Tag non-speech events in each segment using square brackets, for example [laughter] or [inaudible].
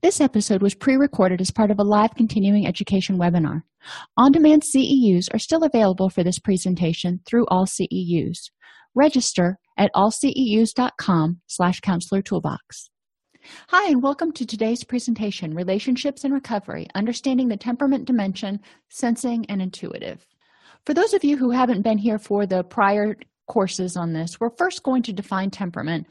This episode was pre recorded as part of a live continuing education webinar. On demand CEUs are still available for this presentation through all CEUs. Register at allceus.com slash counselor toolbox. Hi, and welcome to today's presentation Relationships and Recovery Understanding the Temperament Dimension, Sensing and Intuitive. For those of you who haven't been here for the prior courses on this, we're first going to define temperament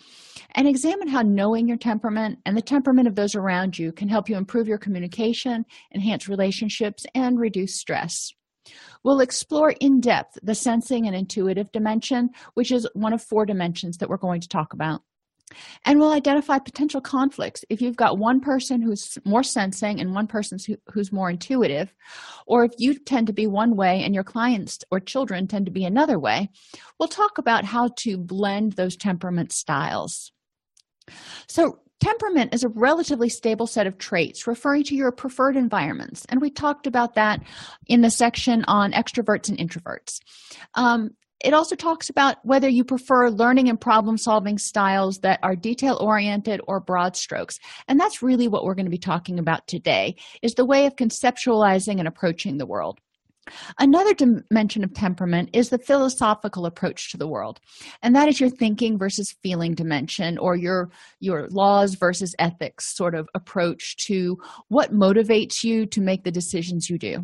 and examine how knowing your temperament and the temperament of those around you can help you improve your communication, enhance relationships, and reduce stress. We'll explore in depth the sensing and intuitive dimension, which is one of four dimensions that we're going to talk about and we'll identify potential conflicts. If you've got one person who's more sensing and one person who, who's more intuitive or if you tend to be one way and your clients or children tend to be another way we'll talk about how to blend those temperament styles. So temperament is a relatively stable set of traits referring to your preferred environments. And we talked about that in the section on extroverts and introverts. Um, it also talks about whether you prefer learning and problem solving styles that are detail oriented or broad strokes. And that's really what we're going to be talking about today is the way of conceptualizing and approaching the world. Another dimension of temperament is the philosophical approach to the world and that is your thinking versus feeling dimension or your your laws versus ethics sort of approach to what motivates you to make the decisions you do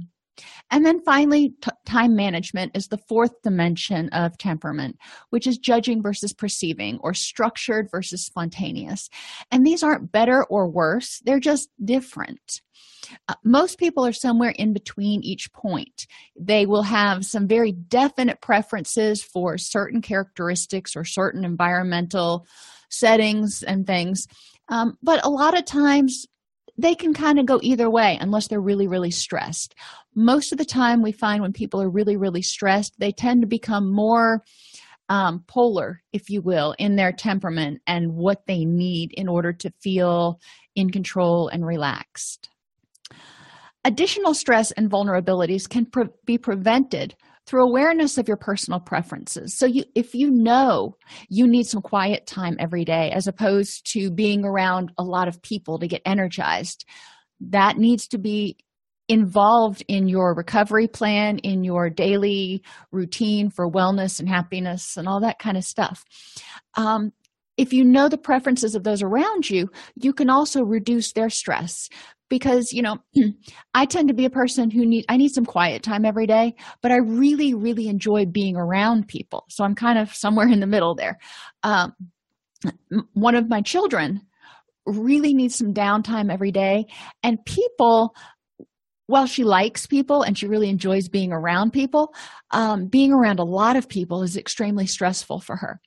and then finally, t- time management is the fourth dimension of temperament, which is judging versus perceiving or structured versus spontaneous. And these aren't better or worse, they're just different. Uh, most people are somewhere in between each point. They will have some very definite preferences for certain characteristics or certain environmental settings and things. Um, but a lot of times they can kind of go either way unless they're really, really stressed. Most of the time, we find when people are really, really stressed, they tend to become more um, polar, if you will, in their temperament and what they need in order to feel in control and relaxed. Additional stress and vulnerabilities can pre- be prevented through awareness of your personal preferences. So you if you know you need some quiet time every day as opposed to being around a lot of people to get energized that needs to be involved in your recovery plan in your daily routine for wellness and happiness and all that kind of stuff. Um, if you know the preferences of those around you you can also reduce their stress. Because you know [clears throat] i tend to be a person who need i need some quiet time every day but i really really enjoy being around people. So i'm kind of somewhere in the middle there. Um, one of my children really needs some downtime every day and people while she likes people and she really enjoys being around people um, being around a lot of people is extremely stressful for her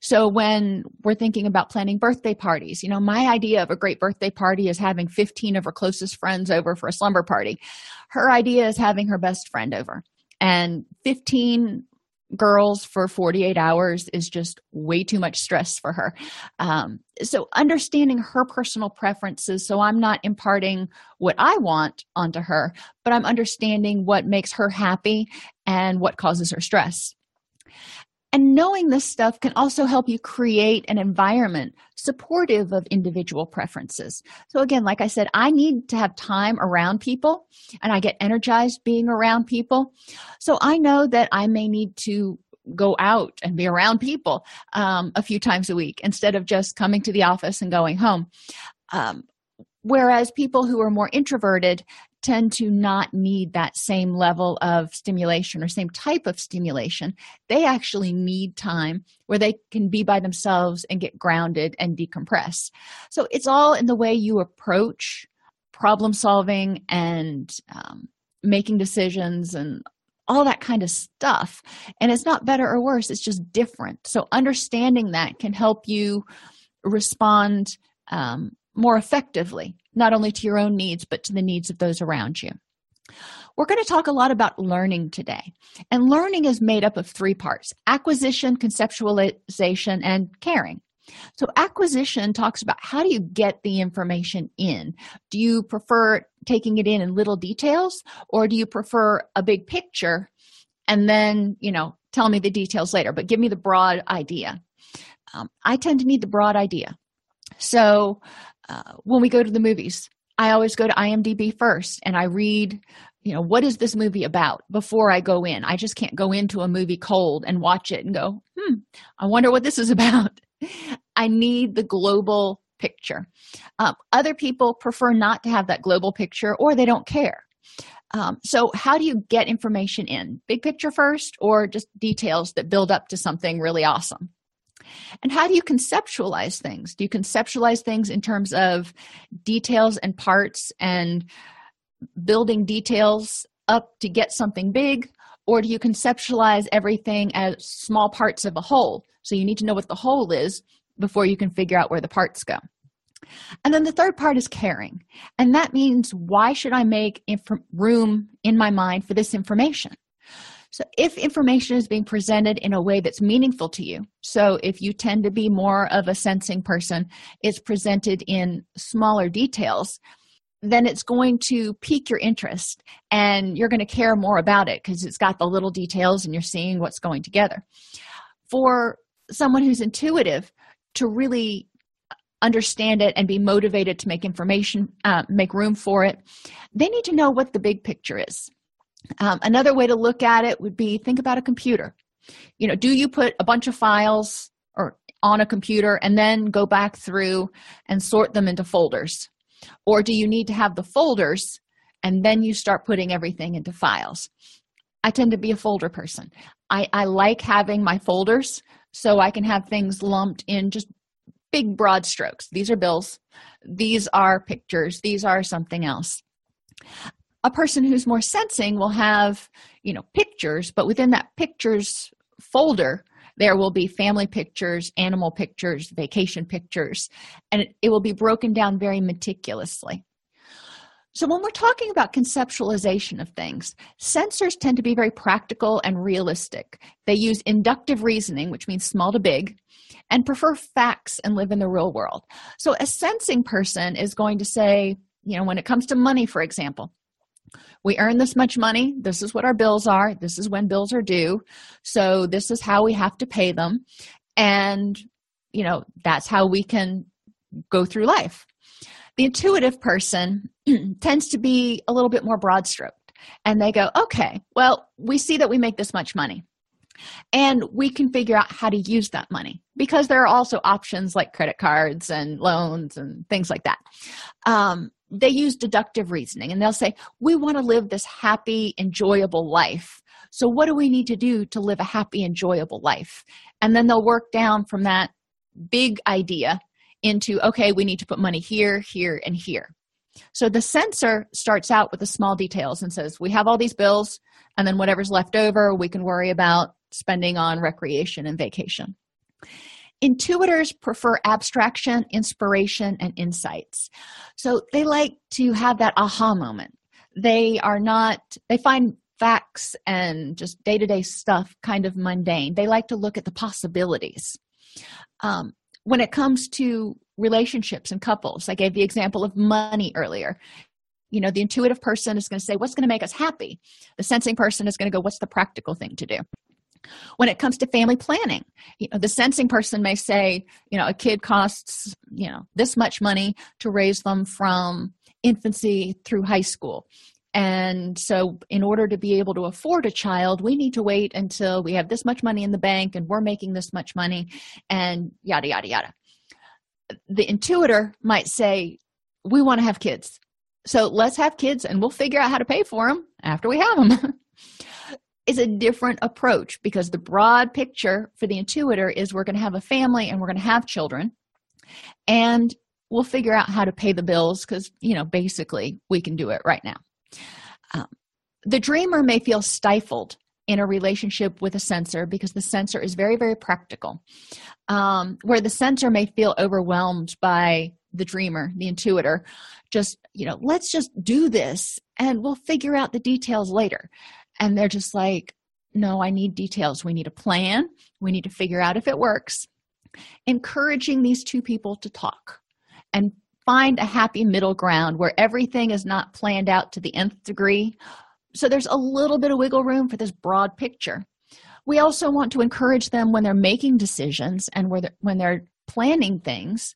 so when we're thinking about planning birthday parties, you know, my idea of a great birthday party is having 15 of her closest friends over for a slumber party. Her idea is having her best friend over. And 15 girls for 48 hours is just way too much stress for her. Um, so, understanding her personal preferences, so I'm not imparting what I want onto her, but I'm understanding what makes her happy and what causes her stress. And knowing this stuff can also help you create an environment supportive of individual preferences. So, again, like I said, I need to have time around people and I get energized being around people. So, I know that I may need to go out and be around people um, a few times a week instead of just coming to the office and going home. Um, whereas people who are more introverted tend to not need that same level of stimulation or same type of stimulation. They actually need time where they can be by themselves and get grounded and decompress. So it's all in the way you approach problem solving and um, making decisions and all that kind of stuff. And it's not better or worse, it's just different. So, understanding that can help you respond um, more effectively, not only to your own needs, but to the needs of those around you. We're going to talk a lot about learning today. And learning is made up of three parts acquisition, conceptualization, and caring. So, acquisition talks about how do you get the information in? Do you prefer taking it in in little details, or do you prefer a big picture and then, you know, tell me the details later, but give me the broad idea? Um, I tend to need the broad idea. So, uh, when we go to the movies, I always go to IMDb first and I read, you know, what is this movie about before I go in? I just can't go into a movie cold and watch it and go, hmm, I wonder what this is [laughs] about. I need the global picture. Um, other people prefer not to have that global picture or they don't care. Um, so, how do you get information in? Big picture first or just details that build up to something really awesome? And how do you conceptualize things? Do you conceptualize things in terms of details and parts and building details up to get something big? Or do you conceptualize everything as small parts of a whole? So you need to know what the whole is before you can figure out where the parts go. And then the third part is caring. And that means why should I make inf- room in my mind for this information? So, if information is being presented in a way that's meaningful to you, so if you tend to be more of a sensing person, it's presented in smaller details, then it's going to pique your interest and you're going to care more about it because it's got the little details and you're seeing what's going together. For someone who's intuitive, to really understand it and be motivated to make information, uh, make room for it, they need to know what the big picture is. Um, another way to look at it would be think about a computer. You know, do you put a bunch of files or on a computer and then go back through and sort them into folders? Or do you need to have the folders and then you start putting everything into files? I tend to be a folder person. I, I like having my folders so I can have things lumped in just big broad strokes. These are bills, these are pictures, these are something else a person who's more sensing will have you know pictures but within that pictures folder there will be family pictures animal pictures vacation pictures and it, will be broken down very meticulously. So when we're talking about conceptualization of things sensors tend to be very practical and realistic. They use inductive reasoning which means small to big and prefer facts and live in the real world. So a sensing person is going to say you know when it comes to money for example we earn this much money. This is what our bills are. This is when bills are due. So this is how we have to pay them. And you know that's how we can go through life. The intuitive person [clears throat] tends to be a little bit more broad stroked and they go okay well we see that we make this much money. And we can figure out how to use that money because there are also options like credit cards and loans and things like that. Um, they use deductive reasoning and they'll say, We want to live this happy, enjoyable life. So, what do we need to do to live a happy, enjoyable life? And then they'll work down from that big idea into, okay, we need to put money here, here, and here. So the sensor starts out with the small details and says, We have all these bills, and then whatever's left over, we can worry about spending on recreation and vacation. Intuitors prefer abstraction, inspiration, and insights. So they like to have that aha moment. They are not, they find facts and just day to day stuff kind of mundane. They like to look at the possibilities. Um, when it comes to relationships and couples, I gave the example of money earlier. You know, the intuitive person is going to say, What's going to make us happy? The sensing person is going to go, What's the practical thing to do? When it comes to family planning. You know the sensing person may say you know a kid costs you know this much money to raise them from infancy through high school. And so in order to be able to afford a child we need to wait until we have this much money in the bank and we're making this much money and yada yada yada. The intuitor might say we want to have kids. So let's have kids and we'll figure out how to pay for them after we have them [laughs] is a different approach because the broad picture for the intuitor is we're going to have a family and we're going to have children and we'll figure out how to pay the bills because you know basically we can do it right now. Um, the dreamer may feel stifled in a relationship with a sensor because the sensor is very very practical. Um, where the sensor may feel overwhelmed by the dreamer the intuitor just you know let's just do this and we'll figure out the details later and they're just like no i need details. We need a plan. We need to figure out if it works. Encouraging these two people to talk and find a happy middle ground where everything is not planned out to the nth degree. So there's a little bit of wiggle room for this broad picture. We also want to encourage them when they're making decisions and when they're planning things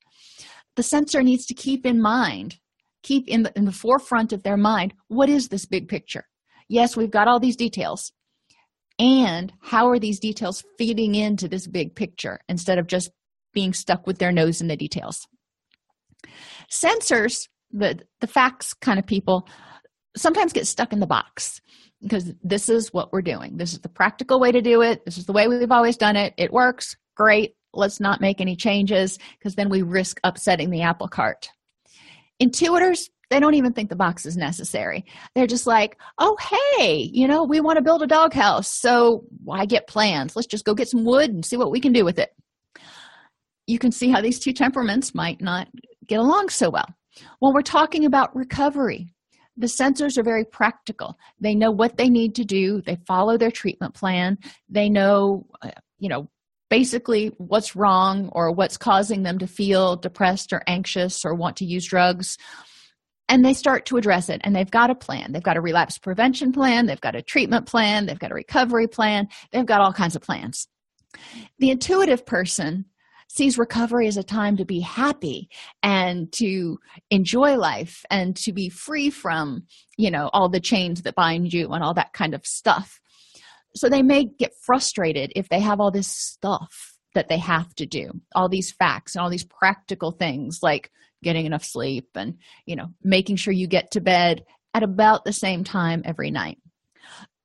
the sensor needs to keep in mind keep in the, in the forefront of their mind what is this big picture yes we've got all these details. And how are these details feeding into this big picture instead of just being stuck with their nose in the details? Sensors the the facts kind of people sometimes get stuck in the box because this is what we're doing. This is the practical way to do it. This is the way we've always done it. It works. Great. Let's not make any changes because then we risk upsetting the apple cart. Intuitors they don't even think the box is necessary. They're just like oh hey you know we want to build a doghouse so why get plans? Let's just go get some wood and see what we can do with it. You can see how these two temperaments might not get along so well. When we're talking about recovery the sensors are very practical. They know what they need to do. They follow their treatment plan. They know uh, you know basically what's wrong or what's causing them to feel depressed or anxious or want to use drugs and they start to address it and they've got a plan. They've got a relapse prevention plan they've got a treatment plan they've got a recovery plan they've got all kinds of plans. The intuitive person sees recovery as a time to be happy and to enjoy life and to be free from you know all the chains that bind you and all that kind of stuff. So they may get frustrated if they have all this stuff that they have to do all these facts and all these practical things like getting enough sleep and you know making sure you get to bed at about the same time every night.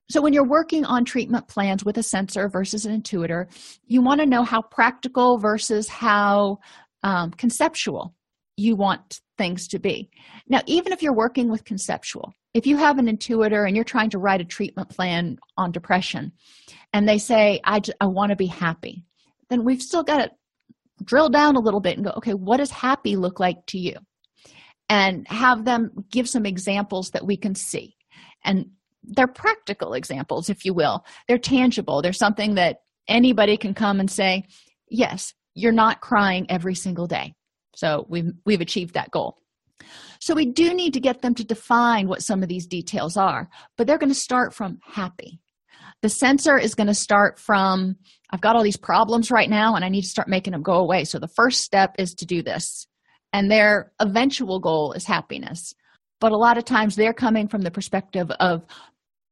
So when you're working on treatment plans with a sensor versus an intuitor you want to know how practical versus how um, conceptual you want things to be. Now even if you're working with conceptual if you have an intuitor and you're trying to write a treatment plan on depression and they say i, I want to be happy then we've still got to drill down a little bit and go okay what does happy look like to you? And have them give some examples that we can see. And they're practical examples if you will. They're tangible. They're something that anybody can come and say yes you're not crying every single day. So we've we've achieved that goal. So we do need to get them to define what some of these details are, but they're going to start from happy. The sensor is going to start from I've got all these problems right now and I need to start making them go away. So the first step is to do this. And their eventual goal is happiness. But a lot of times they're coming from the perspective of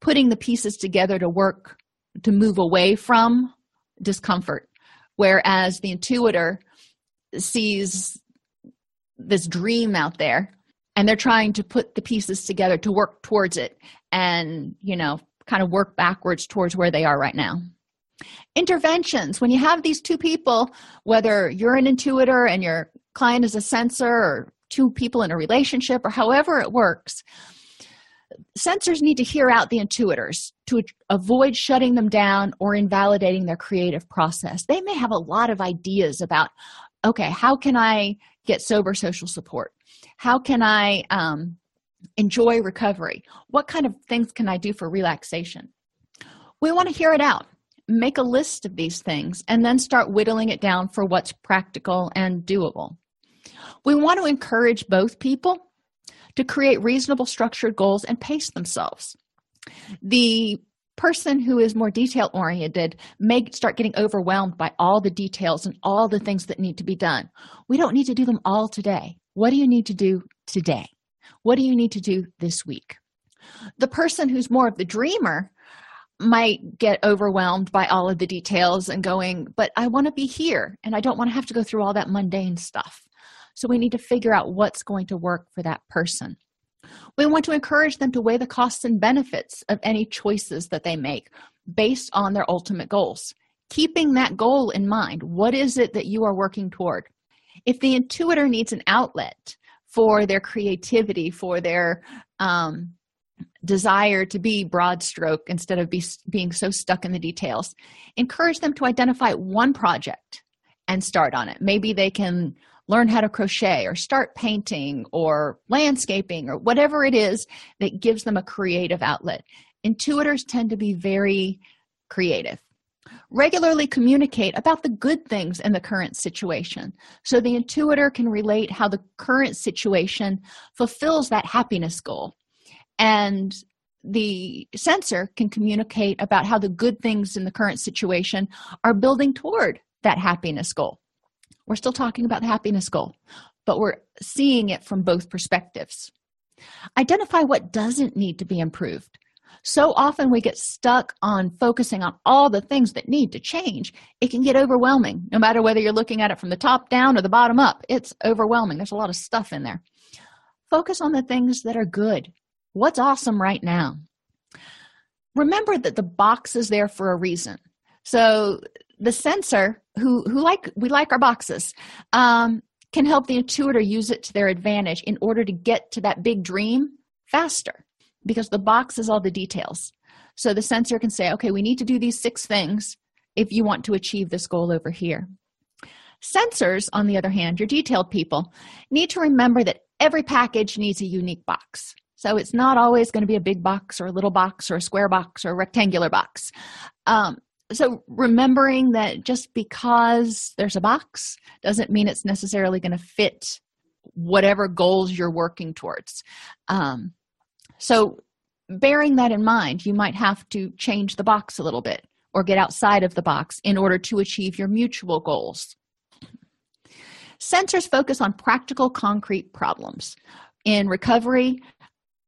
putting the pieces together to work to move away from discomfort. Whereas the intuitor sees this dream out there and they're trying to put the pieces together to work towards it and you know kind of work backwards towards where they are right now. Interventions. When you have these two people whether you're an intuitor and your client is a sensor or two people in a relationship or however it works sensors need to hear out the intuitors to avoid shutting them down or invalidating their creative process. They may have a lot of ideas about okay how can i get sober social support? How can i um, enjoy recovery what kind of things can i do for relaxation we want to hear it out make a list of these things and then start whittling it down for what's practical and doable we want to encourage both people to create reasonable structured goals and pace themselves the person who is more detail oriented may start getting overwhelmed by all the details and all the things that need to be done. We don't need to do them all today. What do you need to do today? What do you need to do this week? The person who's more of the dreamer might get overwhelmed by all of the details and going, but I want to be here and I don't want to have to go through all that mundane stuff. So we need to figure out what's going to work for that person. We want to encourage them to weigh the costs and benefits of any choices that they make based on their ultimate goals. Keeping that goal in mind, what is it that you are working toward? If the intuitor needs an outlet for their creativity, for their um, desire to be broad stroke instead of be, being so stuck in the details. Encourage them to identify one project and start on it. Maybe they can learn how to crochet or start painting or landscaping or whatever it is that gives them a creative outlet. Intuitors tend to be very creative regularly communicate about the good things in the current situation. So the intuitor can relate how the current situation fulfills that happiness goal. And the sensor can communicate about how the good things in the current situation are building toward that happiness goal. We're still talking about the happiness goal but we're seeing it from both perspectives. Identify what doesn't need to be improved so often we get stuck on focusing on all the things that need to change. It can get overwhelming no matter whether you're looking at it from the top down or the bottom up. It's overwhelming. There's a lot of stuff in there. Focus on the things that are good. What's awesome right now? Remember that the box is there for a reason. So the sensor who who like we like our boxes um, can help the intuitor use it to their advantage in order to get to that big dream faster because the box is all the details. So the sensor can say okay we need to do these six things if you want to achieve this goal over here. Sensors on the other hand your detailed people need to remember that every package needs a unique box. So it's not always going to be a big box or a little box or a square box or a rectangular box. Um, so remembering that just because there's a box doesn't mean it's necessarily going to fit whatever goals you're working towards. Um, so bearing that in mind you might have to change the box a little bit or get outside of the box in order to achieve your mutual goals. Sensors focus on practical concrete problems. In recovery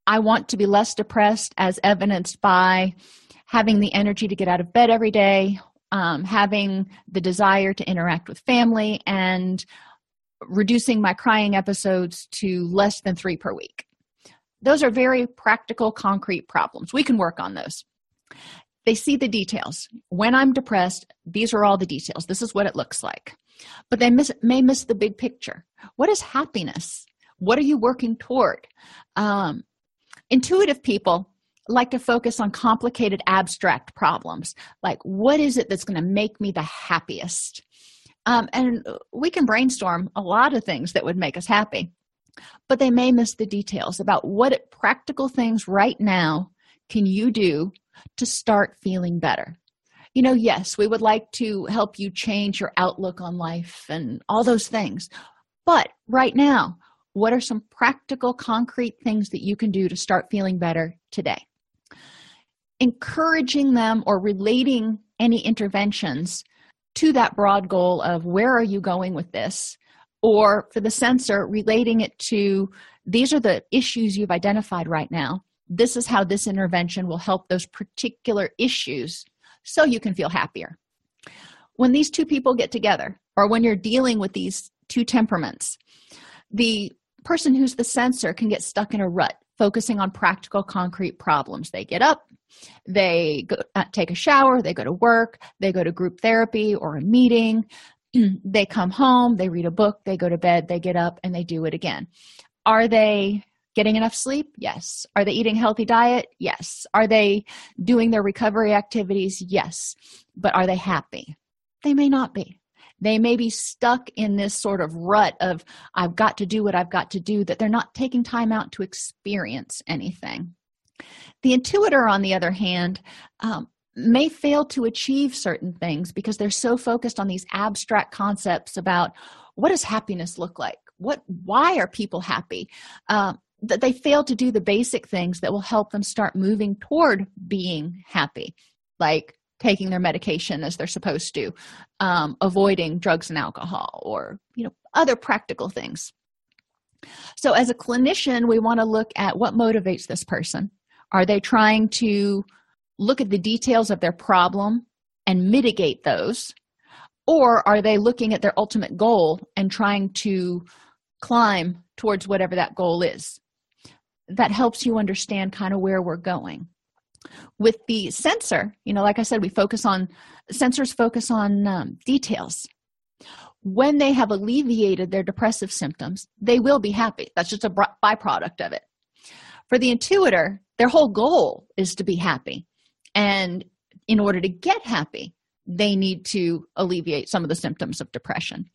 i want to be less depressed as evidenced by having the energy to get out of bed every day um, having the desire to interact with family and reducing my crying episodes to less than three per week those are very practical concrete problems. We can work on those. They see the details. When i'm depressed these are all the details. This is what it looks like. But they miss, may miss the big picture. What is happiness? What are you working toward? Um, intuitive people like to focus on complicated abstract problems like what is it that's going to make me the happiest? Um, and we can brainstorm a lot of things that would make us happy but they may miss the details about what practical things right now can you do to start feeling better. You know yes we would like to help you change your outlook on life and all those things but right now what are some practical concrete things that you can do to start feeling better today? Encouraging them or relating any interventions to that broad goal of where are you going with this or for the sensor relating it to these are the issues you've identified right now. This is how this intervention will help those particular issues so you can feel happier. When these two people get together or when you're dealing with these two temperaments the person who's the sensor can get stuck in a rut focusing on practical concrete problems. They get up they go, uh, take a shower they go to work they go to group therapy or a meeting [clears throat] they come home they read a book they go to bed they get up and they do it again. Are they getting enough sleep? Yes. Are they eating healthy diet? Yes. Are they doing their recovery activities? Yes. But are they happy? They may not be. They may be stuck in this sort of rut of i've got to do what i've got to do that they're not taking time out to experience anything. The intuitor on the other hand um, may fail to achieve certain things because they're so focused on these abstract concepts about what does happiness look like? What why are people happy? Uh, that they fail to do the basic things that will help them start moving toward being happy like taking their medication as they're supposed to um, avoiding drugs and alcohol or you know other practical things. So as a clinician we want to look at what motivates this person. Are they trying to look at the details of their problem and mitigate those? Or are they looking at their ultimate goal and trying to climb towards whatever that goal is? That helps you understand kind of where we're going. With the sensor you know like i said we focus on sensors focus on um, details. When they have alleviated their depressive symptoms they will be happy. That's just a byproduct of it. For the intuitor their whole goal is to be happy. And in order to get happy, they need to alleviate some of the symptoms of depression.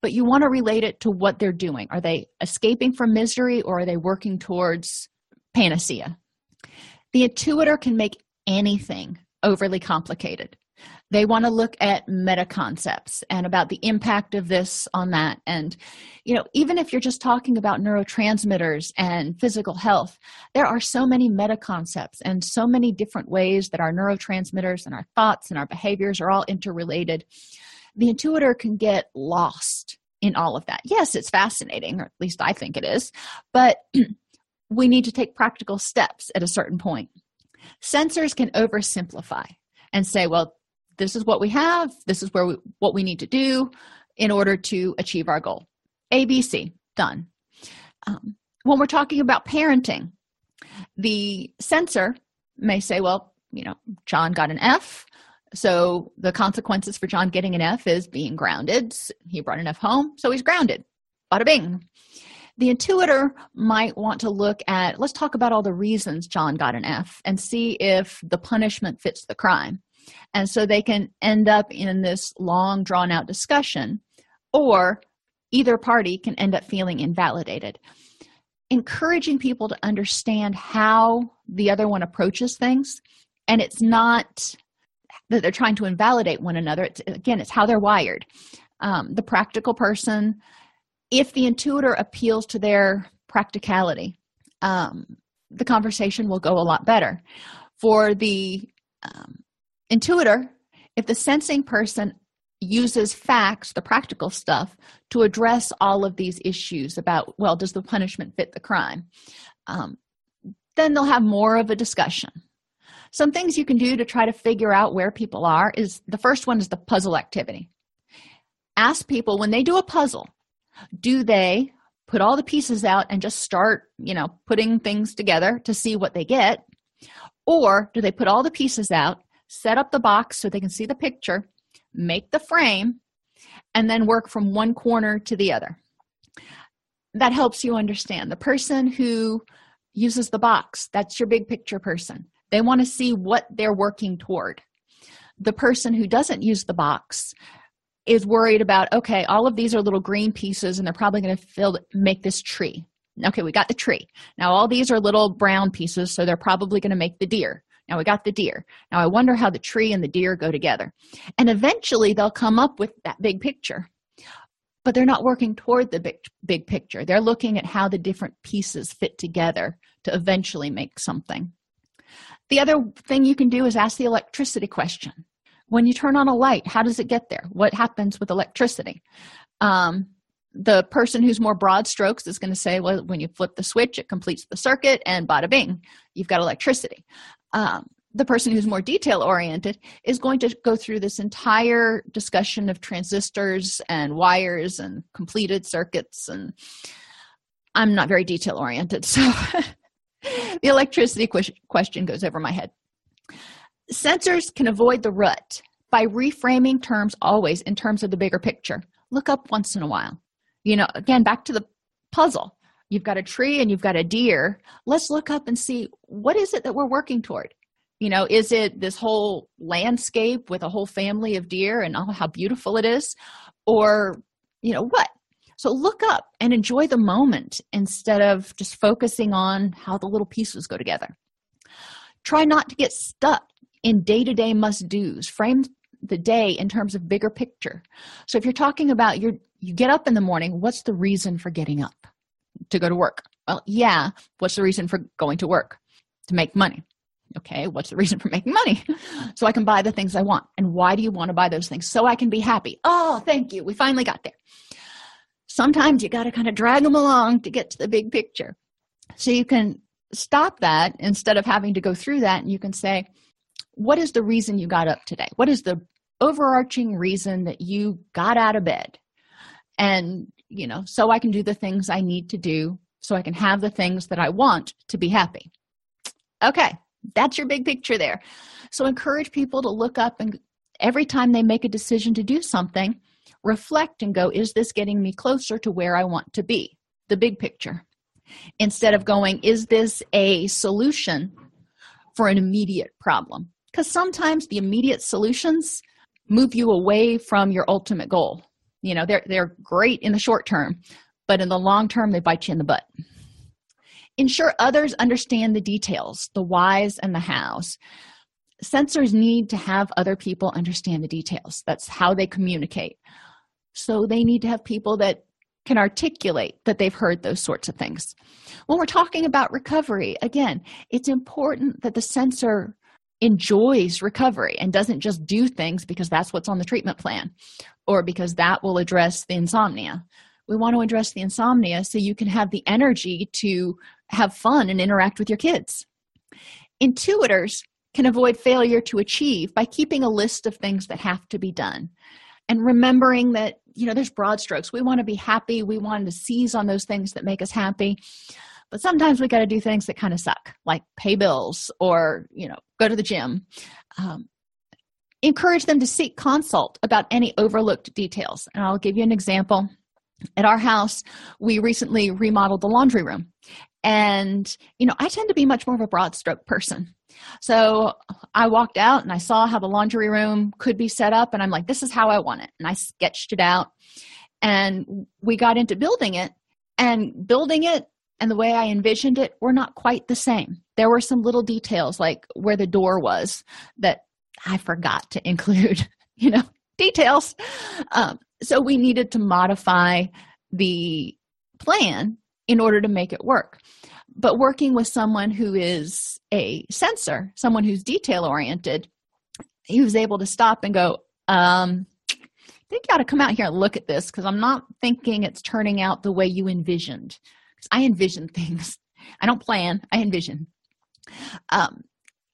But you want to relate it to what they're doing. Are they escaping from misery or are they working towards panacea? The intuitor can make anything overly complicated they want to look at meta concepts and about the impact of this on that. And you know even if you're just talking about neurotransmitters and physical health there are so many meta concepts and so many different ways that our neurotransmitters and our thoughts and our behaviors are all interrelated. The intuitor can get lost in all of that. Yes it's fascinating or at least i think it is but [clears throat] we need to take practical steps at a certain point. Sensors can oversimplify and say well this is what we have this is where we, what we need to do in order to achieve our goal. Abc done. Um, when we're talking about parenting the sensor may say well you know john got an f so the consequences for john getting an f is being grounded. He brought an f home so he's grounded. Bada bing. The intuitor might want to look at let's talk about all the reasons john got an f and see if the punishment fits the crime and so they can end up in this long drawn out discussion or either party can end up feeling invalidated. Encouraging people to understand how the other one approaches things and it's not that they're trying to invalidate one another. It's again it's how they're wired. Um, the practical person if the intuitor appeals to their practicality um, the conversation will go a lot better. For the um, intuitor if the sensing person uses facts the practical stuff to address all of these issues about well does the punishment fit the crime um, then they'll have more of a discussion. Some things you can do to try to figure out where people are is the first one is the puzzle activity. Ask people when they do a puzzle do they put all the pieces out and just start you know putting things together to see what they get? Or do they put all the pieces out set up the box so they can see the picture, make the frame, and then work from one corner to the other. That helps you understand. The person who uses the box, that's your big picture person. They want to see what they're working toward. The person who doesn't use the box is worried about okay, all of these are little green pieces and they're probably going to fill make this tree. Okay, we got the tree. Now all these are little brown pieces, so they're probably going to make the deer. Now we got the deer. Now I wonder how the tree and the deer go together. And eventually they'll come up with that big picture. But they're not working toward the big, big picture. They're looking at how the different pieces fit together to eventually make something. The other thing you can do is ask the electricity question. When you turn on a light, how does it get there? What happens with electricity? Um, the person who's more broad strokes is going to say, well, when you flip the switch, it completes the circuit, and bada bing, you've got electricity. Um, the person who's more detail oriented is going to go through this entire discussion of transistors and wires and completed circuits and i'm not very detail oriented [laughs] so the electricity question goes over my head. Sensors can avoid the rut by reframing terms always in terms of the bigger picture. Look up once in a while you know again back to the puzzle. You've got a tree and you've got a deer. Let's look up and see what is it that we're working toward? You know is it this whole landscape with a whole family of deer and how beautiful it is? Or you know what? So look up and enjoy the moment instead of just focusing on how the little pieces go together. Try not to get stuck in day-to-day must do's frame the day in terms of bigger picture. So if you're talking about your you get up in the morning what's the reason for getting up? To go to work. Well yeah what's the reason for going to work? To make money. Okay what's the reason for making money? [laughs] So i can buy the things i want. And why do you want to buy those things? So i can be happy. Oh thank you. We finally got there. Sometimes you got to kind of drag them along to get to the big picture. So you can stop that instead of having to go through that and you can say what is the reason you got up today? What is the overarching reason that you got out of bed and you know so i can do the things i need to do so i can have the things that i want to be happy. Okay that's your big picture there. So encourage people to look up and every time they make a decision to do something reflect and go is this getting me closer to where i want to be? The big picture. Instead of going is this a solution for an immediate problem? Because sometimes the immediate solutions move you away from your ultimate goal you know they're they're great in the short term but in the long term they bite you in the butt. Ensure others understand the details the whys and the hows. Sensors need to have other people understand the details. That's how they communicate. So they need to have people that can articulate that they've heard those sorts of things. When we're talking about recovery again it's important that the sensor enjoys recovery and doesn't just do things because that's what's on the treatment plan or because that will address the insomnia. We want to address the insomnia so you can have the energy to have fun and interact with your kids. Intuitors can avoid failure to achieve by keeping a list of things that have to be done and remembering that you know there's broad strokes we want to be happy we want to seize on those things that make us happy but sometimes we got to do things that kind of suck like pay bills or you know go to the gym um, encourage them to seek consult about any overlooked details. And i'll give you an example. At our house we recently remodeled the laundry room. And you know i tend to be much more of a broad stroke person. So i walked out and i saw how the laundry room could be set up and i'm like this is how i want it. And i sketched it out. And we got into building it and building it and the way I envisioned it were not quite the same. There were some little details like where the door was that I forgot to include, [laughs] you know, details. Um, so we needed to modify the plan in order to make it work. But working with someone who is a sensor, someone who's detail oriented, he was able to stop and go, um, I think you ought to come out here and look at this because I'm not thinking it's turning out the way you envisioned. I envision [laughs] things. I don't plan, I envision. Um,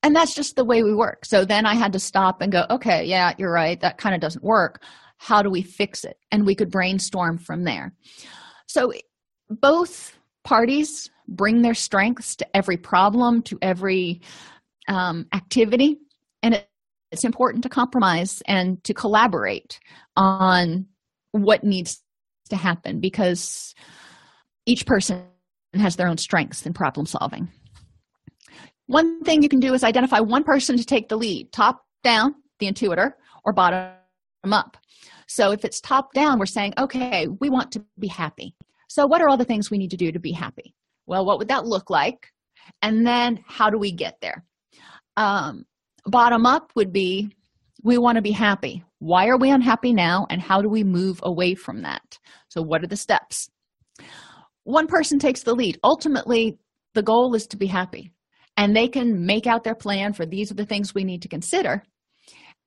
and that's just the way we work. So then I had to stop and go, okay, yeah, you're right. That kind of doesn't work. How do we fix it? And we could brainstorm from there. So both parties bring their strengths to every problem, to every um, activity. And it, it's important to compromise and to collaborate on what needs to happen because each person has their own strengths in problem solving. One thing you can do is identify one person to take the lead top down, the intuitor, or bottom up. So if it's top down, we're saying, okay, we want to be happy. So, what are all the things we need to do to be happy? Well, what would that look like? And then, how do we get there? Um, bottom up would be we want to be happy. Why are we unhappy now? And how do we move away from that? So, what are the steps? one person takes the lead ultimately the goal is to be happy and they can make out their plan for these are the things we need to consider.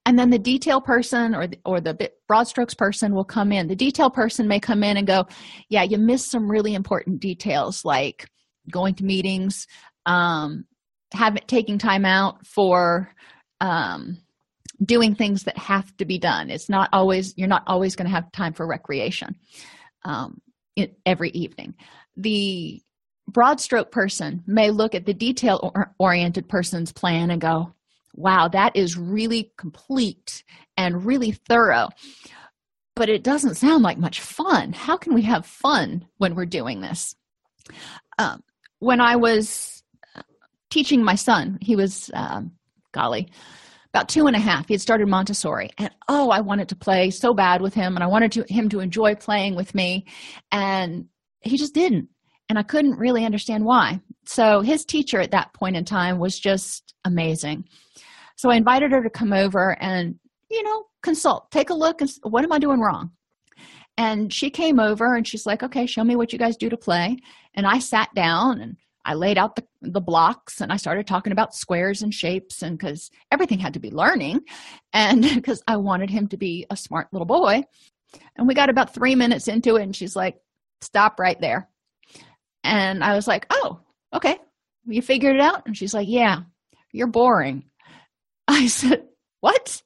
And then the detail person or the, or the broad strokes person will come in. The detail person may come in and go yeah you missed some really important details like going to meetings um having taking time out for um doing things that have to be done. It's not always you're not always going to have time for recreation um every evening. The broad stroke person may look at the detail oriented person's plan and go, wow, that is really complete and really thorough. But it doesn't sound like much fun. How can we have fun when we're doing this? Um, when I was teaching my son, he was, um, golly, about two and a half he had started montessori and oh i wanted to play so bad with him and i wanted to, him to enjoy playing with me and he just didn't and i couldn't really understand why so his teacher at that point in time was just amazing so i invited her to come over and you know consult take a look and what am i doing wrong and she came over and she's like okay show me what you guys do to play and i sat down and I laid out the, the blocks and I started talking about squares and shapes and because everything had to be learning and [laughs] because I wanted him to be a smart little boy. And we got about three minutes into it and she's like, stop right there. And I was like, oh, okay. You figured it out? And she's like, yeah, you're boring. [laughs] I said, what?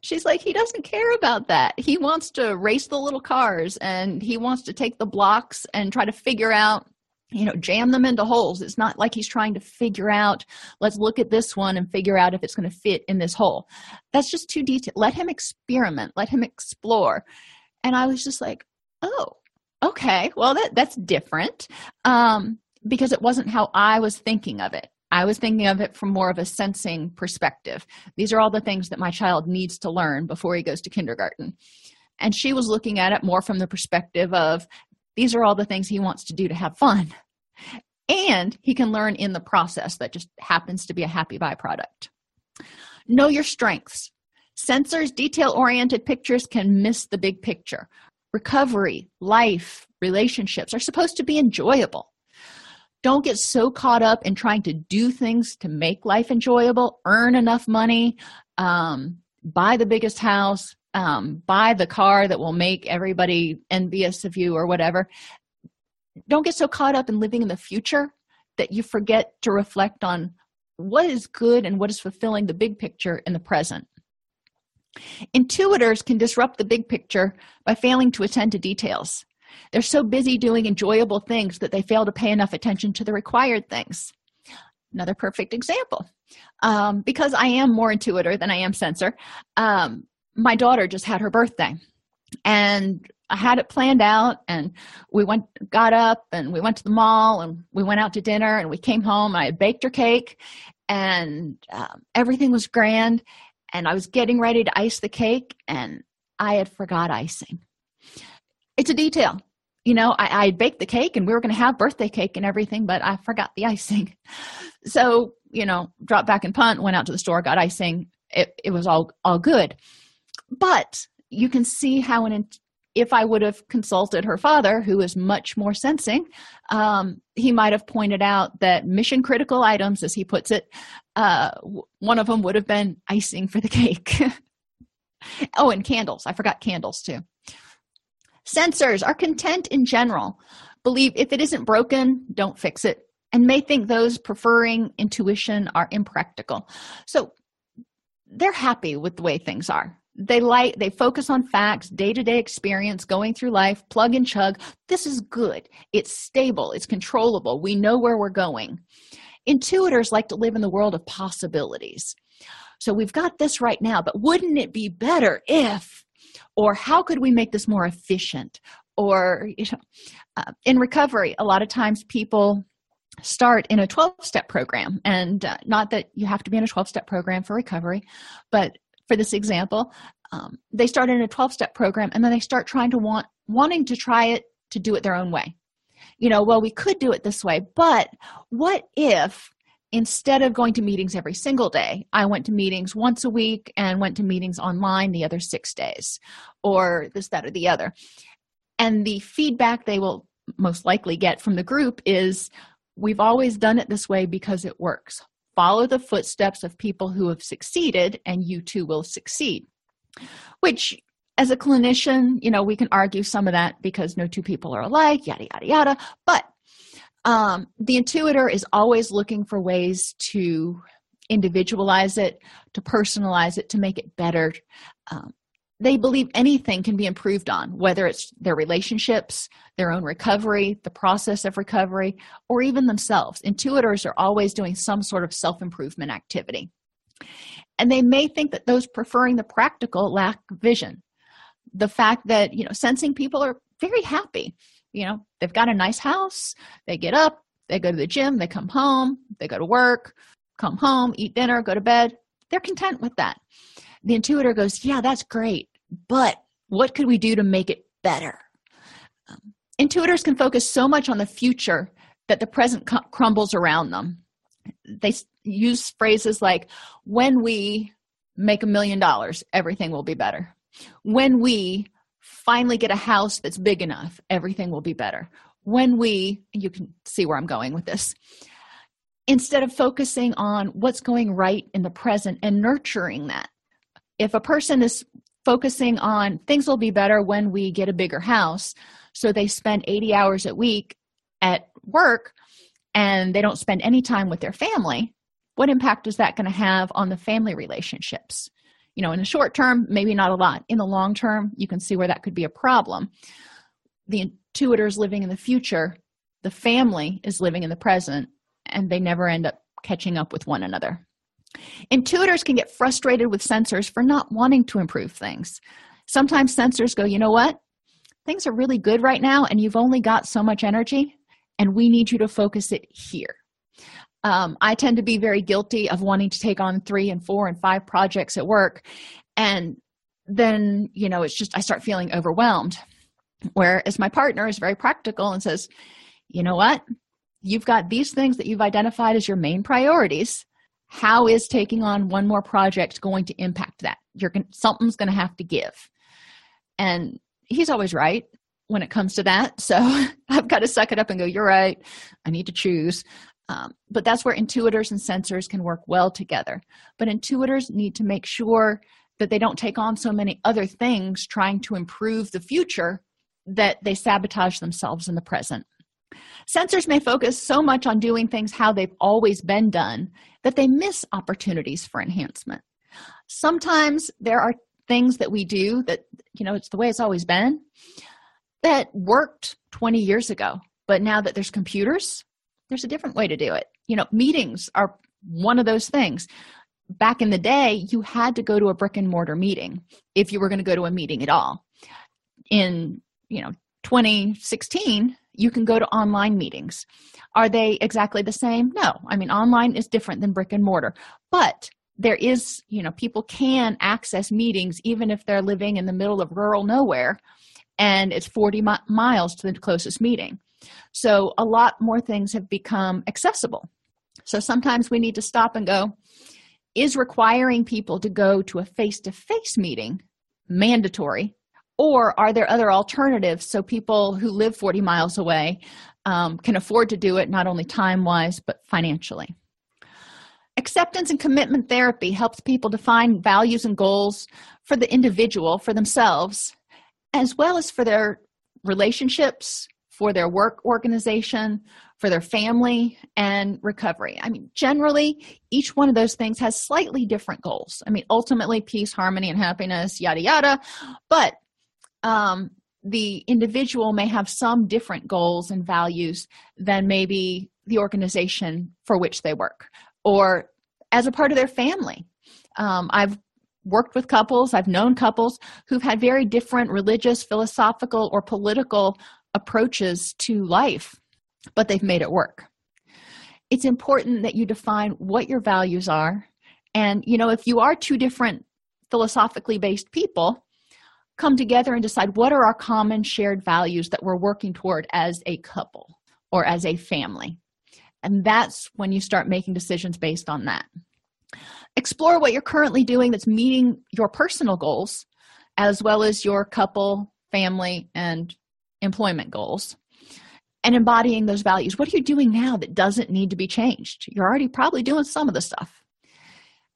She's like, he doesn't care about that. He wants to race the little cars and he wants to take the blocks and try to figure out you know jam them into holes it's not like he's trying to figure out let's look at this one and figure out if it's going to fit in this hole that's just too detailed let him experiment let him explore and i was just like oh okay well that that's different um because it wasn't how i was thinking of it I was thinking of it from more of a sensing perspective. These are all the things that my child needs to learn before he goes to kindergarten. And she was looking at it more from the perspective of these are all the things he wants to do to have fun. And he can learn in the process that just happens to be a happy byproduct. Know your strengths. Sensors, detail oriented pictures can miss the big picture. Recovery, life, relationships are supposed to be enjoyable. Don't get so caught up in trying to do things to make life enjoyable, earn enough money, um, buy the biggest house, um, buy the car that will make everybody envious of you or whatever. Don't get so caught up in living in the future that you forget to reflect on what is good and what is fulfilling the big picture in the present. Intuitors can disrupt the big picture by failing to attend to details. They're so busy doing enjoyable things that they fail to pay enough attention to the required things. Another perfect example. Um, because I am more intuitor than I am sensor, um, my daughter just had her birthday and I had it planned out and we went got up and we went to the mall and we went out to dinner and we came home I had baked her cake and um, everything was grand and I was getting ready to ice the cake and I had forgot icing. It's a detail. You know, I, I baked the cake and we were going to have birthday cake and everything, but I forgot the [laughs] icing. So, you know, dropped back and punt, went out to the store, got icing. It, it was all all good but you can see how an if I would have consulted her father, who is much more sensing, um, he might have pointed out that mission critical items, as he puts it, uh, one of them would have been icing for the cake. [laughs] oh, and candles. I forgot candles too. Sensors are content in general. Believe if it isn't broken, don't fix it, and may think those preferring intuition are impractical. So they're happy with the way things are they like they focus on facts day-to-day experience going through life plug and chug. This is good. It's stable. It's controllable. We know where we're going. Intuitors like to live in the world of possibilities. So we've got this right now but wouldn't it be better if or how could we make this more efficient? Or you know uh, in recovery a lot of times people start in a 12 step program. And uh, not that you have to be in a 12 step program for recovery but for this example um, they start in a 12 step program and then they start trying to want wanting to try it to do it their own way. You know well we could do it this way but what if instead of going to meetings every single day i went to meetings once a week and went to meetings online the other six days or this that or the other? And the feedback they will most likely get from the group is we've always done it this way because it works follow the footsteps of people who have succeeded and you too will succeed. Which as a clinician you know we can argue some of that because no two people are alike yada yada yada. But um, the intuitor is always looking for ways to individualize it to personalize it to make it better um, they believe anything can be improved on, whether it's their relationships, their own recovery, the process of recovery, or even themselves. Intuitors are always doing some sort of self improvement activity. And they may think that those preferring the practical lack vision. The fact that, you know, sensing people are very happy. You know, they've got a nice house, they get up, they go to the gym, they come home, they go to work, come home, eat dinner, go to bed. They're content with that the intuitor goes, Yeah, that's great, but what could we do to make it better? Um, intuitors can focus so much on the future that the present c- crumbles around them. They s- use phrases like, When we make a million dollars, everything will be better. When we finally get a house that's big enough, everything will be better. When we, you can see where I'm going with this, instead of focusing on what's going right in the present and nurturing that, if a person is focusing on things will be better when we get a bigger house. So they spend 80 hours a week at work and they don't spend any time with their family. What impact is that going to have on the family relationships? You know in the short term maybe not a lot. In the long term you can see where that could be a problem. The intuitors living in the future the family is living in the present and they never end up catching up with one another Intuitors can get frustrated with sensors for not wanting to improve things. Sometimes sensors go, you know what? Things are really good right now, and you've only got so much energy, and we need you to focus it here. um, i tend to be very guilty of wanting to take on three and four and five projects at work and then you know it's just i start feeling overwhelmed whereas my partner is very practical and says you know what you've got these things that you've identified as your main priorities how is taking on one more project going to impact that? You're going something's going to have to give. And he's always right when it comes to that. [laughs] So i've got to suck it up and go you're right. I need to choose. Um, but that's where intuitors and sensors can work well together. But intuitors need to make sure that they don't take on so many other things trying to improve the future that they sabotage themselves in the present. Sensors may focus so much on doing things how they've always been done that they miss opportunities for enhancement. Sometimes there are things that we do that, you know, it's the way it's always been that worked 20 years ago. But now that there's computers, there's a different way to do it. You know, meetings are one of those things. Back in the day, you had to go to a brick and mortar meeting if you were going to go to a meeting at all. In, you know, 2016, you can go to online meetings. Are they exactly the same? No. I mean, online is different than brick and mortar, but there is, you know, people can access meetings even if they're living in the middle of rural nowhere and it's 40 mi- miles to the closest meeting. So a lot more things have become accessible. So sometimes we need to stop and go is requiring people to go to a face to face meeting mandatory or are there other alternatives so people who live 40 miles away um, can afford to do it not only time wise but financially? Acceptance and commitment therapy helps people define values and goals for the individual for themselves as well as for their relationships for their work organization for their family and recovery. I mean generally each one of those things has slightly different goals. I mean ultimately peace harmony and happiness yada yada. But um, the individual may have some different goals and values than maybe the organization for which they work or as a part of their family. Um, I've worked with couples, I've known couples who've had very different religious, philosophical, or political approaches to life, but they've made it work. It's important that you define what your values are. And, you know, if you are two different philosophically based people, come together and decide what are our common shared values that we're working toward as a couple or as a family. And that's when you start making decisions based on that. Explore what you're currently doing that's meeting your personal goals as well as your couple, family, and employment goals. And embodying those values. What are you doing now that doesn't need to be changed? You're already probably doing some of the stuff.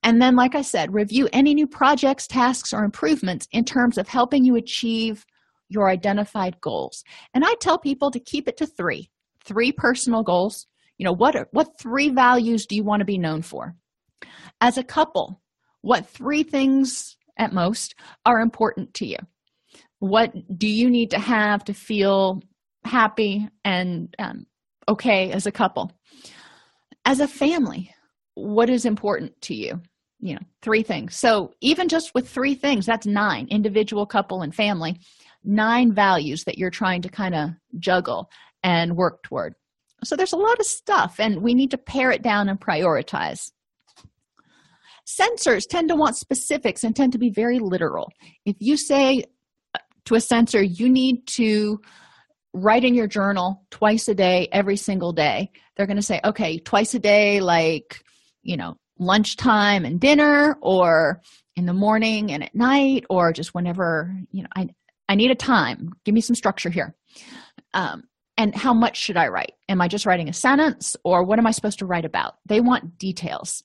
And then, like I said, review any new projects, tasks, or improvements in terms of helping you achieve your identified goals. And I tell people to keep it to three three personal goals. You know, what, are, what three values do you want to be known for? As a couple, what three things at most are important to you? What do you need to have to feel happy and um, okay as a couple? As a family, what is important to you? You know three things. So even just with three things that's nine individual couple and family nine values that you're trying to kind of juggle and work toward. So there's a lot of stuff and we need to pare it down and prioritize. Sensors tend to want specifics and tend to be very literal. If you say uh, to a sensor you need to write in your journal twice a day every single day they're going to say okay twice a day like you know lunchtime and dinner or in the morning and at night or just whenever you know i i need a time. Give me some structure here. Um, and how much should i write? Am i just writing a sentence or what am i supposed to write about? They want details.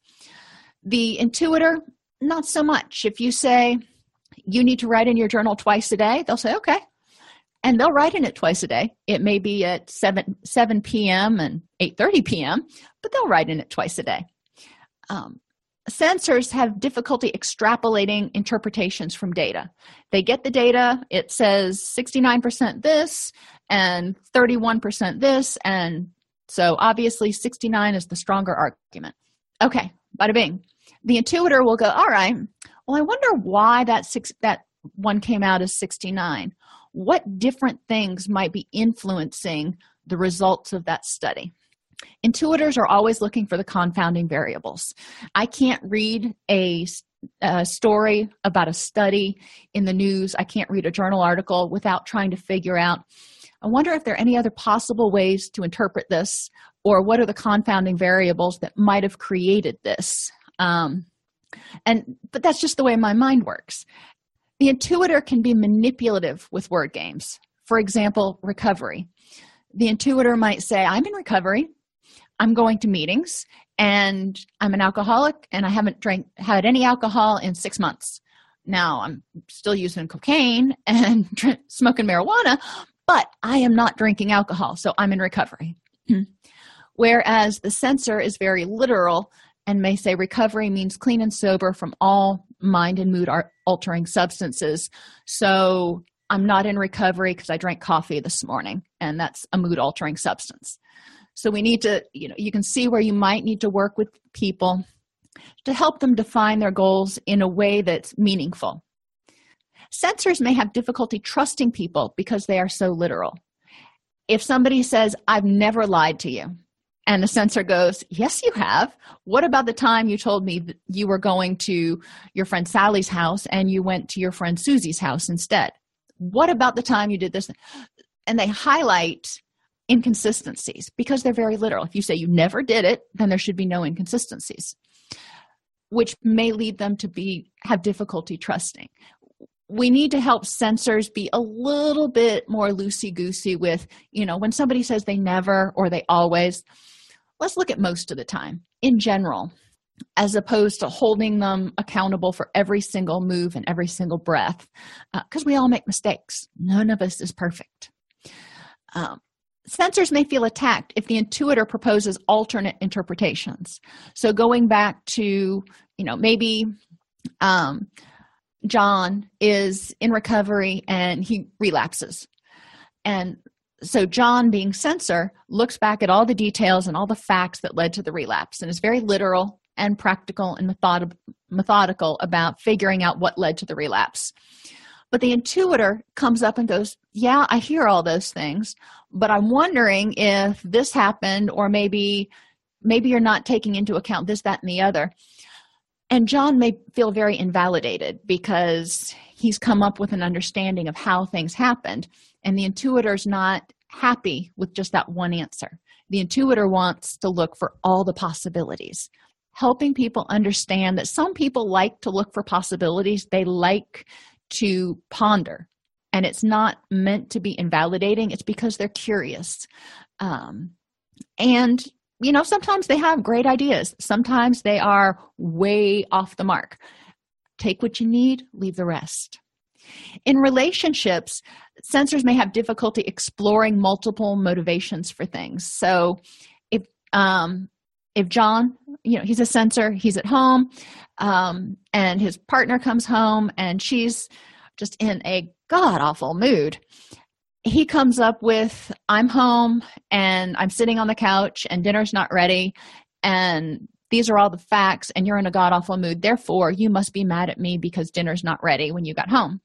The intuitor not so much. If you say you need to write in your journal twice a day they'll say okay. And they'll write in it twice a day. It may be at 7 7 p.m and 8 30 p.m but they'll write in it twice a day um, sensors have difficulty extrapolating interpretations from data. They get the data, it says 69% this and 31% this, and so obviously 69 is the stronger argument. Okay, bada bing. The intuitor will go, all right, well, I wonder why that six that one came out as 69. What different things might be influencing the results of that study? Intuitors are always looking for the confounding variables. I can't read a, a, story about a study in the news, I can't read a journal article without trying to figure out I wonder if there are any other possible ways to interpret this, or what are the confounding variables that might have created this. Um, and but that's just the way my mind works. The intuitor can be manipulative with word games. For example, recovery. The intuitor might say, I'm in recovery. I'm going to meetings and I'm an alcoholic and I haven't drank had any alcohol in 6 months. Now I'm still using cocaine [laughs] and smoking marijuana, but I am not drinking alcohol, so I'm in recovery. [clears throat] Whereas the sensor is very literal and may say recovery means clean and sober from all mind and mood altering substances. So I'm not in recovery because I drank coffee this morning, and that's a mood altering substance. So we need to, you know, you can see where you might need to work with people to help them define their goals in a way that's meaningful. Sensors may have difficulty trusting people because they are so literal. If somebody says, I've never lied to you, and the sensor goes, Yes, you have. What about the time you told me that you were going to your friend Sally's house and you went to your friend Susie's house instead? What about the time you did this? And they highlight inconsistencies because they're very literal. If you say you never did it, then there should be no inconsistencies, which may lead them to be have difficulty trusting. We need to help sensors be a little bit more loosey goosey with, you know, when somebody says they never or they always, let's look at most of the time in general, as opposed to holding them accountable for every single move and every single breath, because uh, we all make mistakes. None of us is perfect. Um, sensors may feel attacked if the intuitor proposes alternate interpretations. So going back to you know maybe um, john is in recovery and he relapses. And so john being sensor looks back at all the details and all the facts that led to the relapse and is very literal and practical and method- methodical about figuring out what led to the relapse but the intuitor comes up and goes, Yeah, I hear all those things, but I'm wondering if this happened, or maybe maybe you're not taking into account this, that, and the other. And John may feel very invalidated because he's come up with an understanding of how things happened, and the intuitor's not happy with just that one answer. The intuitor wants to look for all the possibilities helping people understand that some people like to look for possibilities. They like to ponder. And it's not meant to be invalidating. It's because they're curious. Um, and you know sometimes they have great ideas. Sometimes they are way off the mark. Take what you need leave the rest. In relationships sensors may have difficulty exploring multiple motivations for things. So if um if john you know he's a sensor he's at home um, and his partner comes home and she's just in a god awful mood. He comes up with i'm home and i'm sitting on the couch and dinner's not ready and these are all the facts and you're in a god awful mood. Therefore you must be mad at me because dinner's not ready when you got home.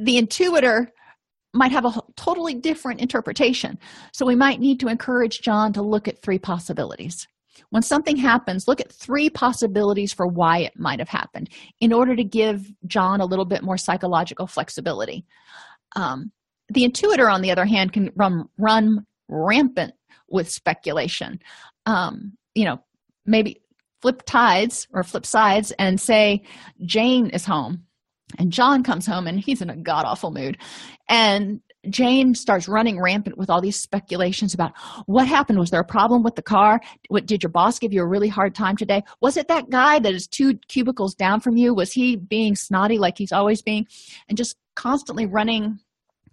The intuitor might have a totally different interpretation so we might need to encourage john to look at three possibilities when something happens, look at three possibilities for why it might have happened in order to give John a little bit more psychological flexibility. Um, the intuitor, on the other hand, can run, run rampant with speculation. Um, you know, maybe flip tides or flip sides and say, Jane is home. And John comes home and he's in a god awful mood. And Jane starts running rampant with all these speculations about what happened. Was there a problem with the car? What did your boss give you a really hard time today? Was it that guy that is two cubicles down from you? Was he being snotty like he's always being? And just constantly running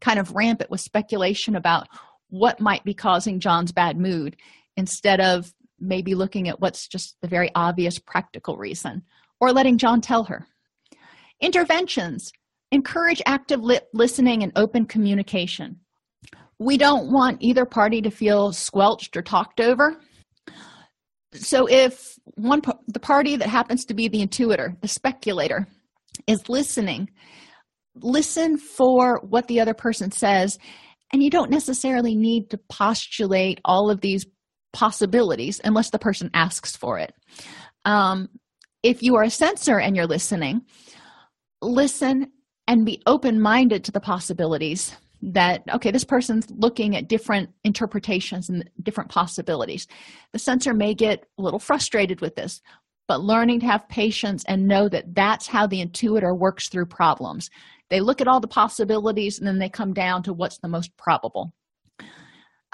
kind of rampant with speculation about what might be causing John's bad mood instead of maybe looking at what's just the very obvious practical reason or letting John tell her. Interventions. Encourage active li- listening and open communication. We don't want either party to feel squelched or talked over. So if one the party that happens to be the intuitor the speculator is listening listen for what the other person says and you don't necessarily need to postulate all of these possibilities unless the person asks for it. Um, if you are a sensor and you're listening, listen and be open minded to the possibilities that okay this person's looking at different interpretations and different possibilities. The sensor may get a little frustrated with this but learning to have patience and know that that's how the intuitor works through problems. They look at all the possibilities and then they come down to what's the most probable.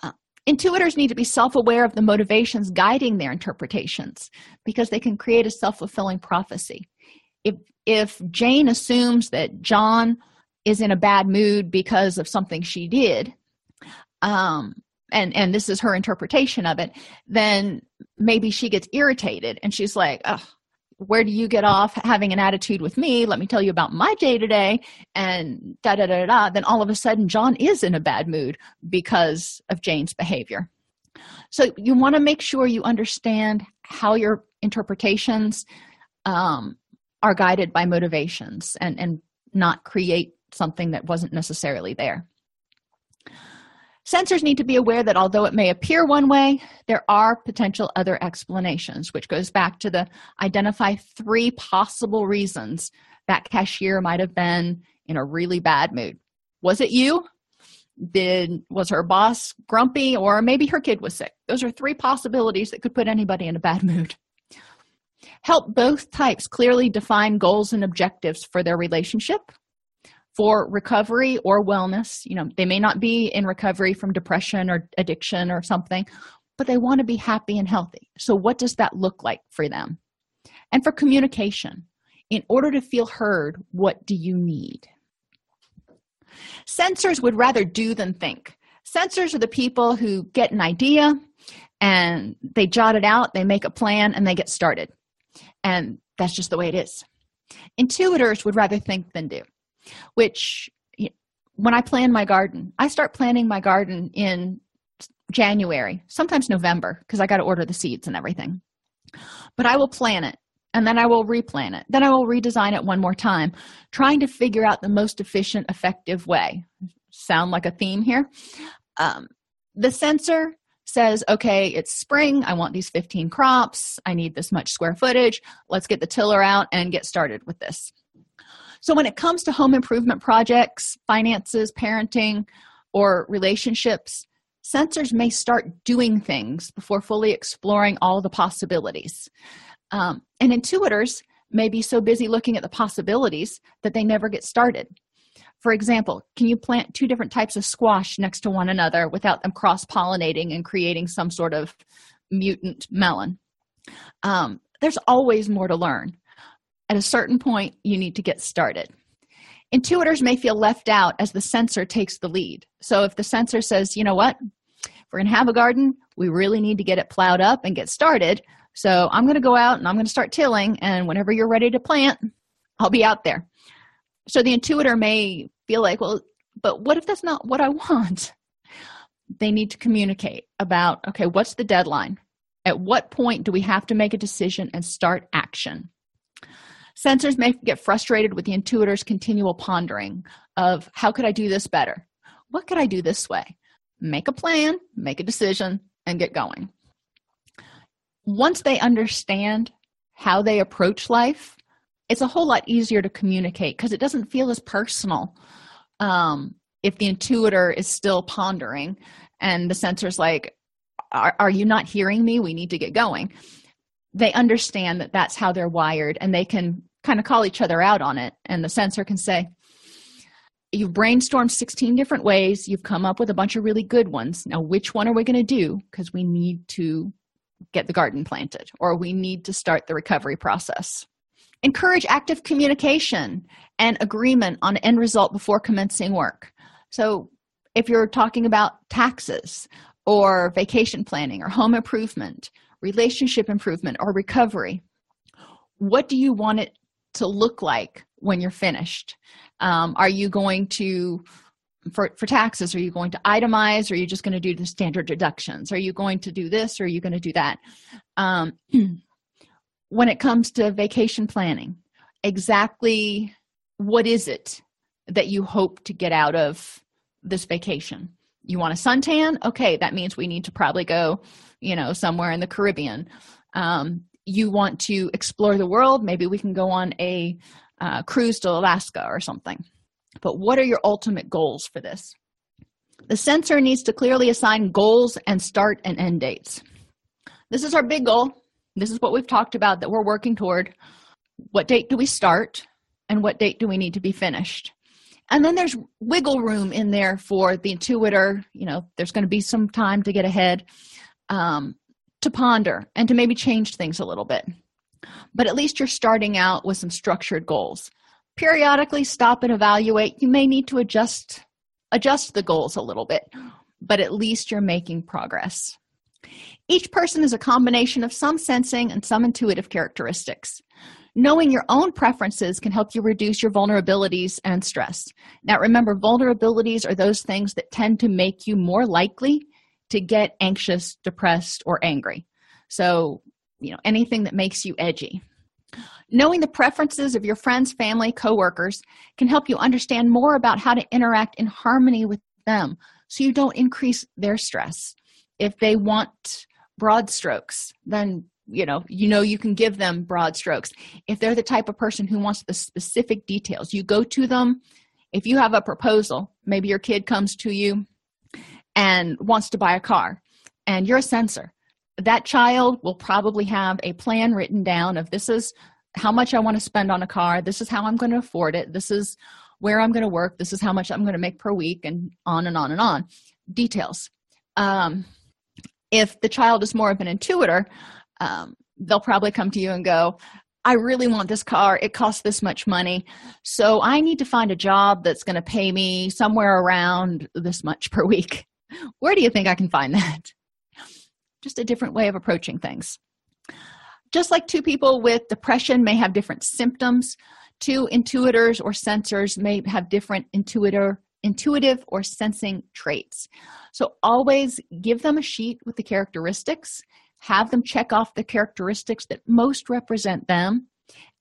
Uh, intuitors need to be self-aware of the motivations guiding their interpretations because they can create a self-fulfilling prophecy. If if jane assumes that john is in a bad mood because of something she did um and and this is her interpretation of it then maybe she gets irritated and she's like oh where do you get off having an attitude with me? Let me tell you about my day today and da da da da then all of a sudden john is in a bad mood because of jane's behavior. So you want to make sure you understand how your interpretations um, are guided by motivations and and not create something that wasn't necessarily there sensors need to be aware that although it may appear one way, there are potential other explanations, which goes back to the identify three possible reasons that cashier might have been in a really bad mood. Was it you? Did was her boss grumpy or maybe her kid was sick? Those are three possibilities that could put anybody in a bad mood. Help both types clearly define goals and objectives for their relationship. For recovery or wellness you know they may not be in recovery from depression or addiction or something but they want to be happy and healthy. So what does that look like for them? And for communication in order to feel heard what do you need? Sensors would rather do than think. Sensors are the people who get an idea and they jot it out they make a plan and they get started and that's just the way it is intuitors would rather think than do which when I plan my garden, I start planning my garden in January, sometimes November, because I got to order the seeds and everything. But I will plan it and then I will replan it. Then I will redesign it one more time, trying to figure out the most efficient, effective way. Sound like a theme here? Um, the sensor says, okay, it's spring. I want these 15 crops. I need this much square footage. Let's get the tiller out and get started with this. So, when it comes to home improvement projects, finances, parenting, or relationships, sensors may start doing things before fully exploring all the possibilities. Um, and intuitors may be so busy looking at the possibilities that they never get started. For example, can you plant two different types of squash next to one another without them cross pollinating and creating some sort of mutant melon? Um, there's always more to learn. At a certain point, you need to get started. Intuitors may feel left out as the sensor takes the lead. So if the sensor says, you know what, we're going to have a garden, we really need to get it plowed up and get started. So I'm going to go out and I'm going to start tilling, and whenever you're ready to plant, I'll be out there. So the intuitor may feel like, well, but what if that's not what I want? They need to communicate about, okay, what's the deadline? At what point do we have to make a decision and start action? sensors may get frustrated with the intuitor's continual pondering of how could I do this better? What could I do this way? Make a plan, make a decision, and get going. Once they understand how they approach life, it's a whole lot easier to communicate because it doesn't feel as personal um, if the intuitor is still pondering and the sensor's like, are, are you not hearing me? We need to get going. They understand that that's how they're wired and they can kind of call each other out on it and the sensor can say you've brainstormed 16 different ways. You've come up with a bunch of really good ones. Now which one are we going to do? Because we need to get the garden planted or we need to start the recovery process encourage active communication and agreement on end result before commencing work. So if you're talking about taxes or vacation planning or home improvement relationship improvement or recovery what do you want it to look like when you're finished? Um, are you going to for, for taxes are you going to itemize? Or are you just going to do the standard deductions? Are you going to do this or are you going to do that? Um, [clears throat] when it comes to vacation planning. Exactly what is it that you hope to get out of this vacation? You want a suntan? Okay that means we need to probably go you know somewhere in the caribbean. Um, you want to explore the world? Maybe we can go on a uh, cruise to alaska or something. But what are your ultimate goals for this? The sensor needs to clearly assign goals and start and end dates. This is our big goal this is what we've talked about that we're working toward. What date do we start and what date do we need to be finished? And then there's wiggle room in there for the intuitor. You know there's going to be some time to get ahead um, to ponder and to maybe change things a little bit. But at least you're starting out with some structured goals. Periodically stop and evaluate. You may need to adjust adjust the goals a little bit but at least you're making progress each person is a combination of some sensing and some intuitive characteristics Knowing your own preferences can help you reduce your vulnerabilities and stress. Now, remember, vulnerabilities are those things that tend to make you more likely to get anxious, depressed, or angry. So, you know, anything that makes you edgy. Knowing the preferences of your friends, family, coworkers can help you understand more about how to interact in harmony with them so you don't increase their stress. If they want broad strokes, then you know you know you can give them broad strokes. If they're the type of person who wants the specific details you go to them. If you have a proposal maybe your kid comes to you and wants to buy a car and you're a sensor that child will probably have a plan written down of this is how much i want to spend on a car this is how i'm going to afford it this is where i'm going to work this is how much i'm going to make per week and on and on and on. Details. Um, if the child is more of an intuitor um, they'll probably come to you and go i really want this car. It costs this much money. So i need to find a job that's going to pay me somewhere around this much per week. [laughs] Where do you think i can find that? Just a different way of approaching things. Just like two people with depression may have different symptoms two intuitors or sensors may have different intuitor intuitive or sensing traits so always give them a sheet with the characteristics have them check off the characteristics that most represent them,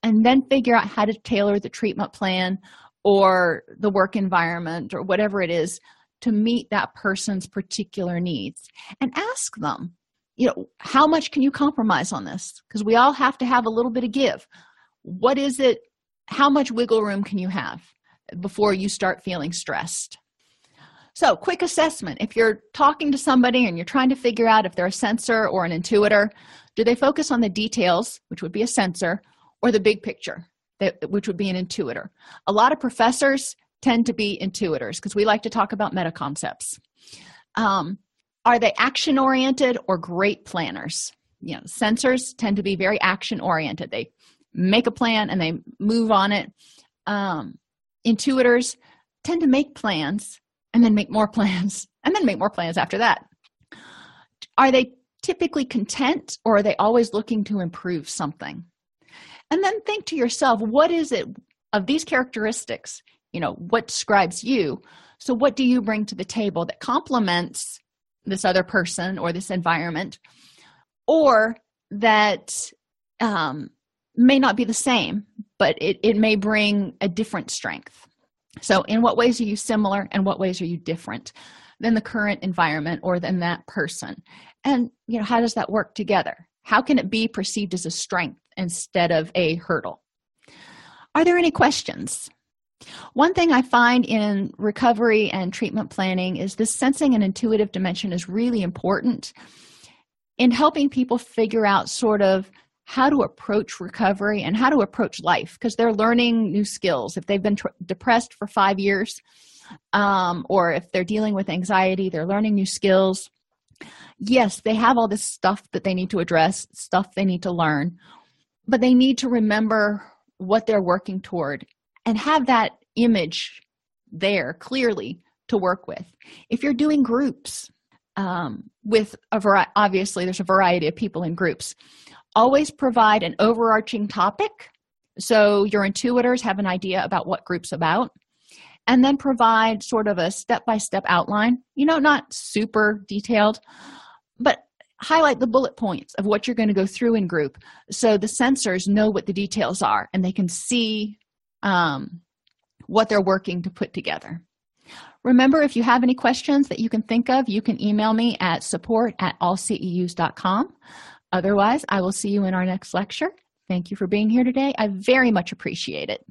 and then figure out how to tailor the treatment plan or the work environment or whatever it is to meet that person's particular needs. And ask them, you know, how much can you compromise on this? Because we all have to have a little bit of give. What is it? How much wiggle room can you have before you start feeling stressed? So, quick assessment if you're talking to somebody and you're trying to figure out if they're a sensor or an intuitor, do they focus on the details, which would be a sensor, or the big picture, which would be an intuitor? A lot of professors tend to be intuitors because we like to talk about meta concepts. Um, are they action oriented or great planners? You know, sensors tend to be very action oriented. They make a plan and they move on it. Um, intuitors tend to make plans and then make more [laughs] plans and then make more plans after that. Are they typically content or are they always looking to improve something? And then think to yourself what is it of these characteristics you know what describes you? So what do you bring to the table that complements this other person or this environment? Or that um, may not be the same but it, it may bring a different strength so, in what ways are you similar and what ways are you different than the current environment or than that person? And, you know, how does that work together? How can it be perceived as a strength instead of a hurdle? Are there any questions? One thing I find in recovery and treatment planning is this sensing and intuitive dimension is really important in helping people figure out sort of how to approach recovery and how to approach life because they're learning new skills. If they've been tr- depressed for five years um, or if they're dealing with anxiety they're learning new skills. Yes they have all this stuff that they need to address stuff they need to learn but they need to remember what they're working toward and have that image there clearly to work with. If you're doing groups um, with a variety obviously there's a variety of people in groups always provide an overarching topic so your intuitors have an idea about what group's about and then provide sort of a step-by-step outline you know not super detailed but highlight the bullet points of what you're going to go through in group so the sensors know what the details are and they can see um, what they're working to put together Remember, if you have any questions that you can think of, you can email me at support at allceus.com. Otherwise, I will see you in our next lecture. Thank you for being here today. I very much appreciate it.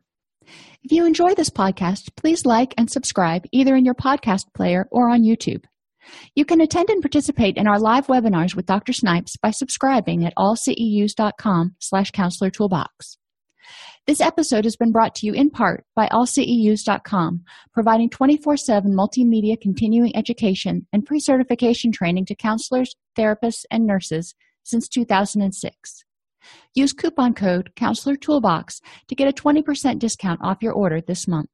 If you enjoy this podcast, please like and subscribe either in your podcast player or on YouTube. You can attend and participate in our live webinars with Dr. Snipes by subscribing at allceus.com slash counselor toolbox. This episode has been brought to you in part by allceus.com, providing 24-7 multimedia continuing education and pre-certification training to counselors, therapists, and nurses since 2006. Use coupon code Counselor Toolbox to get a 20% discount off your order this month.